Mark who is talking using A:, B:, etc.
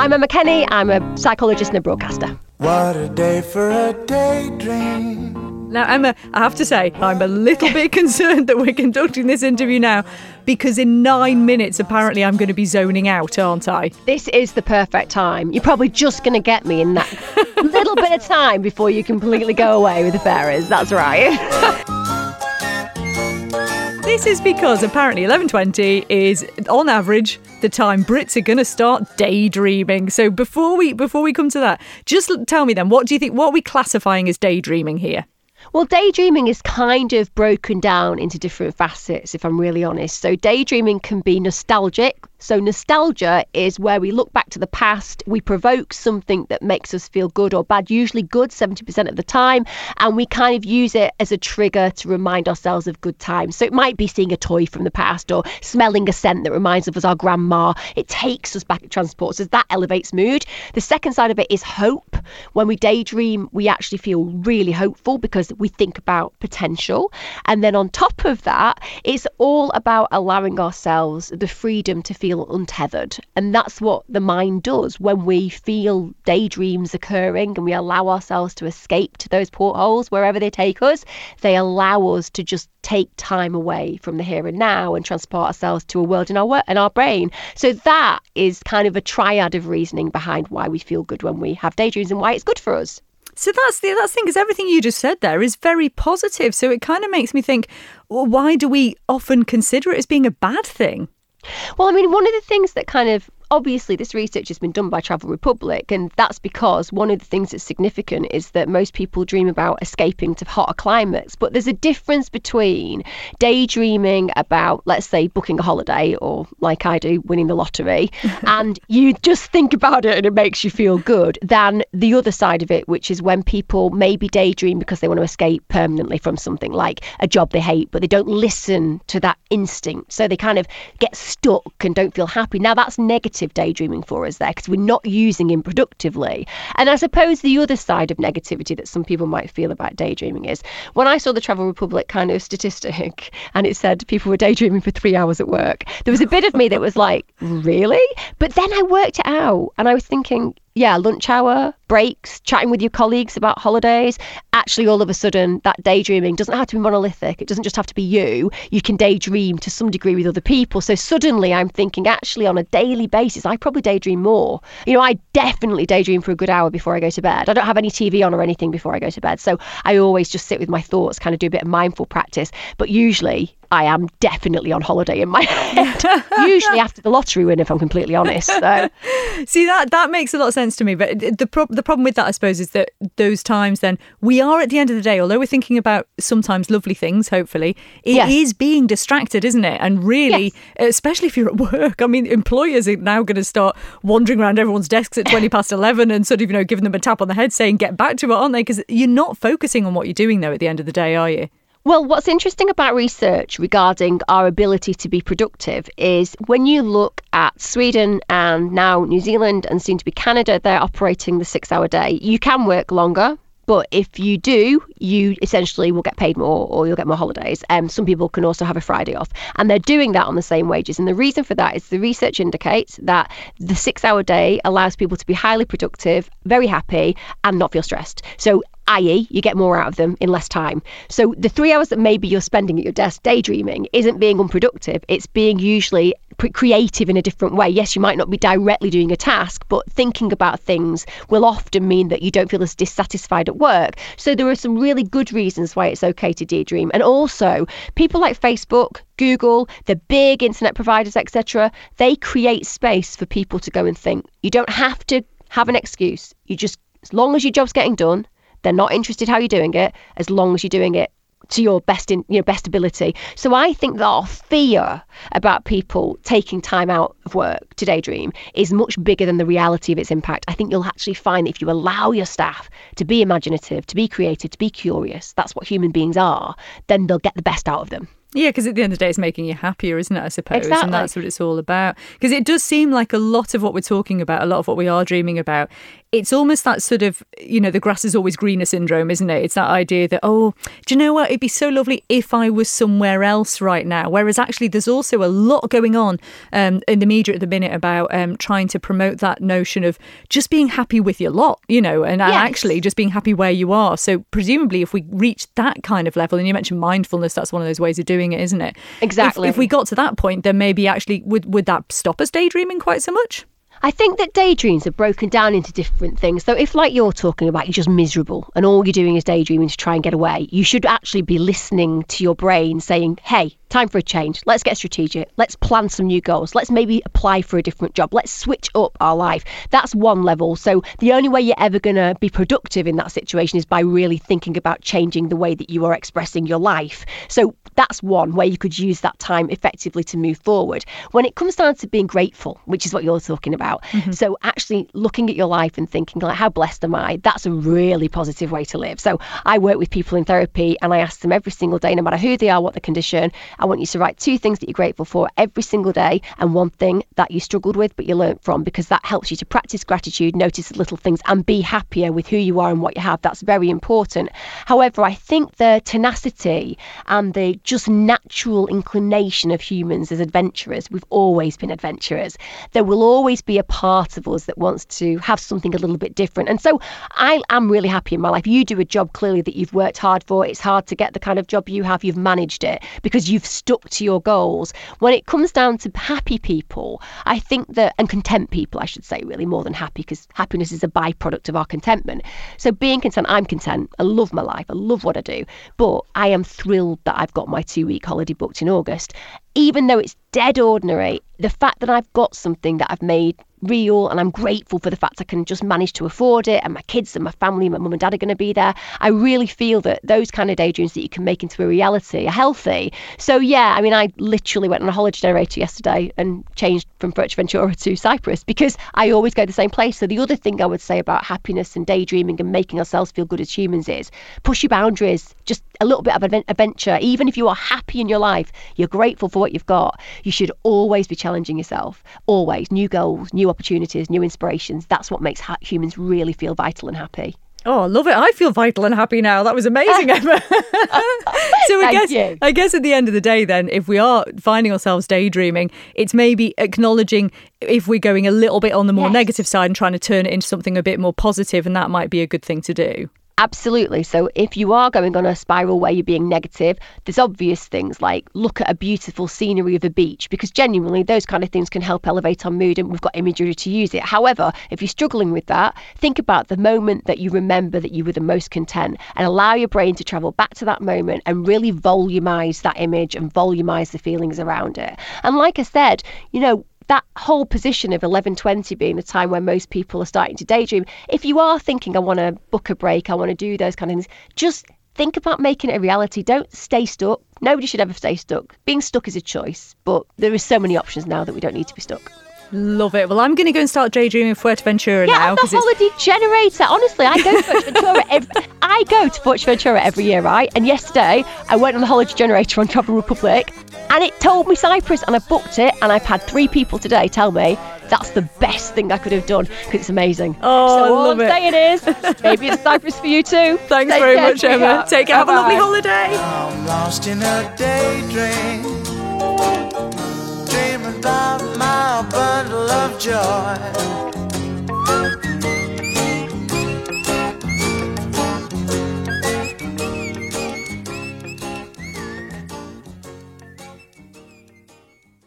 A: I'm Emma Kenny. I'm a psychologist and a broadcaster.
B: What a day for a daydream.
C: Now, Emma, I have to say, I'm a little bit concerned that we're conducting this interview now because in nine minutes, apparently, I'm going to be zoning out, aren't I?
A: This is the perfect time. You're probably just going to get me in that little bit of time before you completely go away with the fairies. That's right.
C: This is because apparently 11:20 is on average the time Brits are going to start daydreaming. So before we before we come to that, just tell me then, what do you think what are we classifying as daydreaming here?
A: Well, daydreaming is kind of broken down into different facets, if I'm really honest. So, daydreaming can be nostalgic. So, nostalgia is where we look back to the past, we provoke something that makes us feel good or bad, usually good 70% of the time, and we kind of use it as a trigger to remind ourselves of good times. So, it might be seeing a toy from the past or smelling a scent that reminds us of our grandma. It takes us back, it transports us, that elevates mood. The second side of it is hope. When we daydream, we actually feel really hopeful because we think about potential. And then on top of that, it's all about allowing ourselves the freedom to feel untethered. And that's what the mind does when we feel daydreams occurring and we allow ourselves to escape to those portholes wherever they take us. They allow us to just take time away from the here and now and transport ourselves to a world in our in our brain. So that is kind of a triad of reasoning behind why we feel good when we have daydreams and why it's good for us.
C: So that's the that's the thing because everything you just said there is very positive. So it kind of makes me think, well, why do we often consider it as being a bad thing?
A: Well, I mean, one of the things that kind of obviously this research has been done by Travel Republic, and that's because one of the things that's significant is that most people dream about escaping to hotter climates. But there's a difference between daydreaming about, let's say, booking a holiday, or like I do, winning the lottery, and you just think about it and it makes you feel good, than the other side of it, which is when people maybe daydream because they want to escape permanently from something like a job they hate, but they don't listen to that instinct. So they kind of get stuck and don't feel happy. Now, that's negative daydreaming for us there because we're not using him productively. And I suppose the other side of negativity that some people might feel about daydreaming is when I saw the Travel Republic kind of statistic and it said people were daydreaming for three hours at work, there was a bit of me that was like, really? But then I worked it out and I was thinking, yeah, lunch hour, breaks, chatting with your colleagues about holidays. Actually, all of a sudden, that daydreaming doesn't have to be monolithic. It doesn't just have to be you. You can daydream to some degree with other people. So suddenly, I'm thinking, actually, on a daily basis, I probably daydream more. You know, I definitely daydream for a good hour before I go to bed. I don't have any TV on or anything before I go to bed. So I always just sit with my thoughts, kind of do a bit of mindful practice. But usually, I am definitely on holiday in my head. Usually after the lottery win, if I'm completely honest. So.
C: See that that makes a lot of sense to me. But the pro- the problem with that, I suppose, is that those times then we are at the end of the day, although we're thinking about sometimes lovely things, hopefully, it
A: Yes.
C: is being distracted, isn't it? And really, especially if you're at work, I mean, employers are now going to start wandering around everyone's desks at twenty past eleven and sort of you know giving them a tap on the head, saying "get back to it," aren't they? Because you're not focusing on what you're doing though at the end of the day, are you?
A: Well, what's interesting about research regarding our ability to be productive is when you look at Sweden and now New Zealand and soon to be Canada, they're operating the six hour day. You can work longer. But if you do, you essentially will get paid more or you'll get more holidays. Um, some people can also have a Friday off. And they're doing that on the same wages. And the reason for that is the research indicates that the six hour day allows people to be highly productive, very happy, and not feel stressed. So i.e., you get more out of them in less time. So the three hours that maybe you're spending at your desk daydreaming isn't being unproductive. It's being usually creative in a different way. Yes, you might not be directly doing a task, but thinking about things will often mean that you don't feel as dissatisfied at work. So there are some really good reasons why it's okay to daydream. And also, people like Facebook, Google, the big internet providers, etc., they create space for people to go and think. You don't have to have an excuse. You just, as long as your job's getting done, they're not interested how you're doing it, as long as you're doing it to your best in your best ability. So I think that our fear about people taking time out of work to daydream is much bigger than the reality of its impact. I think you'll actually find that if you allow your staff to be imaginative, to be creative, to be curious, that's what human beings are, then they'll get the best out of them.
C: Yeah, because at the end of the day, it's making you happier, isn't it? I suppose,
A: exactly.
C: and that's what it's all about. Because it does seem like a lot of what we're talking about, a lot of what we are dreaming about, it's almost that sort of, you know, the grass is always greener syndrome, isn't it? It's that idea that, oh, do you know what? It'd be so lovely if I was somewhere else right now. Whereas actually, there's also a lot going on um, in the media at the minute about um, trying to promote that notion of just being happy with your lot, you know, and,
A: Yes.
C: actually just being happy where you are. So, presumably, if we reach that kind of level, and you mentioned mindfulness, that's one of those ways of doing it, isn't it? If-
A: Exactly.
C: If, we got to that point, then maybe actually would, would that stop us daydreaming quite so much?
A: I think that daydreams are broken down into different things. So, if, like you're talking about, you're just miserable and all you're doing is daydreaming to try and get away, you should actually be listening to your brain saying, hey, time for a change. Let's get strategic. Let's plan some new goals. Let's maybe apply for a different job. Let's switch up our life. That's one level. So, the only way you're ever going to be productive in that situation is by really thinking about changing the way that you are expressing your life. So, that's one where you could use that time effectively to move forward. When it comes down to being grateful, which is what you're talking about, mm-hmm. so actually looking at your life and thinking like, how blessed am I? That's a really positive way to live. So I work with people in therapy and I ask them every single day, no matter who they are, what the condition, I want you to write two things that you're grateful for every single day and one thing that you struggled with but you learnt from because that helps you to practice gratitude, notice the little things and be happier with who you are and what you have. That's very important. However, I think the tenacity and the just natural inclination of humans as adventurers, we've always been adventurers. There will always be a part of us that wants to have something a little bit different. And so I am really happy in my life. You do a job clearly that you've worked hard for. It's hard to get the kind of job you have. You've managed it because you've stuck to your goals. When it comes down to happy people, I think that, and content people, I should say, really more than happy, because happiness is a byproduct of our contentment. So being content, I'm content. I love my life. I love what I do. But I am thrilled that I've got my two week holiday booked in August. Even though it's dead ordinary, the fact that I've got something that I've made real and I'm grateful for the fact I can just manage to afford it and my kids and my family, my mum and dad are going to be there. I really feel that those kind of daydreams that you can make into a reality are healthy. So yeah, I mean I literally went on a holiday generator yesterday and changed from Fuerteventura to Cyprus because I always go the same place. So the other thing I would say about happiness and daydreaming and making ourselves feel good as humans is push your boundaries, just a little bit of adven- adventure. Even if you are happy in your life, you're grateful for what you've got, you should always be challenging yourself. Always. New goals, new opportunities, new inspirations. That's what makes ha- humans really feel vital and happy.
C: Oh, I love it. I feel vital and happy now. That was amazing, Emma. so I
A: Thank
C: guess
A: you.
C: I guess at the end of the day then, if we are finding ourselves daydreaming, it's maybe acknowledging if we're going a little bit on the more
A: Yes.
C: negative side and trying to turn it into something a bit more positive and that might be a good thing to do.
A: Absolutely. So if you are going on a spiral where you're being negative, there's obvious things like look at a beautiful scenery of a beach because genuinely those kind of things can help elevate our mood and we've got imagery to use it. However, if you're struggling with that, think about the moment that you remember that you were the most content and allow your brain to travel back to that moment and really volumize that image and volumize the feelings around it. And like I said, you know, that whole position of 11:20 being the time when most people are starting to daydream if you are thinking i want to book a break i want to do those kind of things just think about making it a reality don't stay stuck nobody should ever stay stuck being stuck is a choice but there are so many options now that we don't need to be stuck
C: Love it. Well, I'm going to go and start daydreaming Fuerteventura
A: yeah,
C: now
A: I'm the
C: it's
A: holiday generator. Honestly, I go to Fuerteventura. Every, I go to Fuerteventura every year, right? And yesterday, I went on the holiday generator on Travel Republic, and it told me Cyprus, and I booked it. And I've had three people today tell me that's the best thing I could have done because it's amazing.
C: Oh,
A: so
C: I
A: all
C: love
A: I'm
C: it.
A: saying is, maybe it's Cyprus for you too.
C: Thanks
A: Take
C: very
A: care,
C: much, Emma.
A: sweetheart.
C: Take care. Have a lovely holiday.
B: I'm lost in a daydream. Dream about my bundle of joy.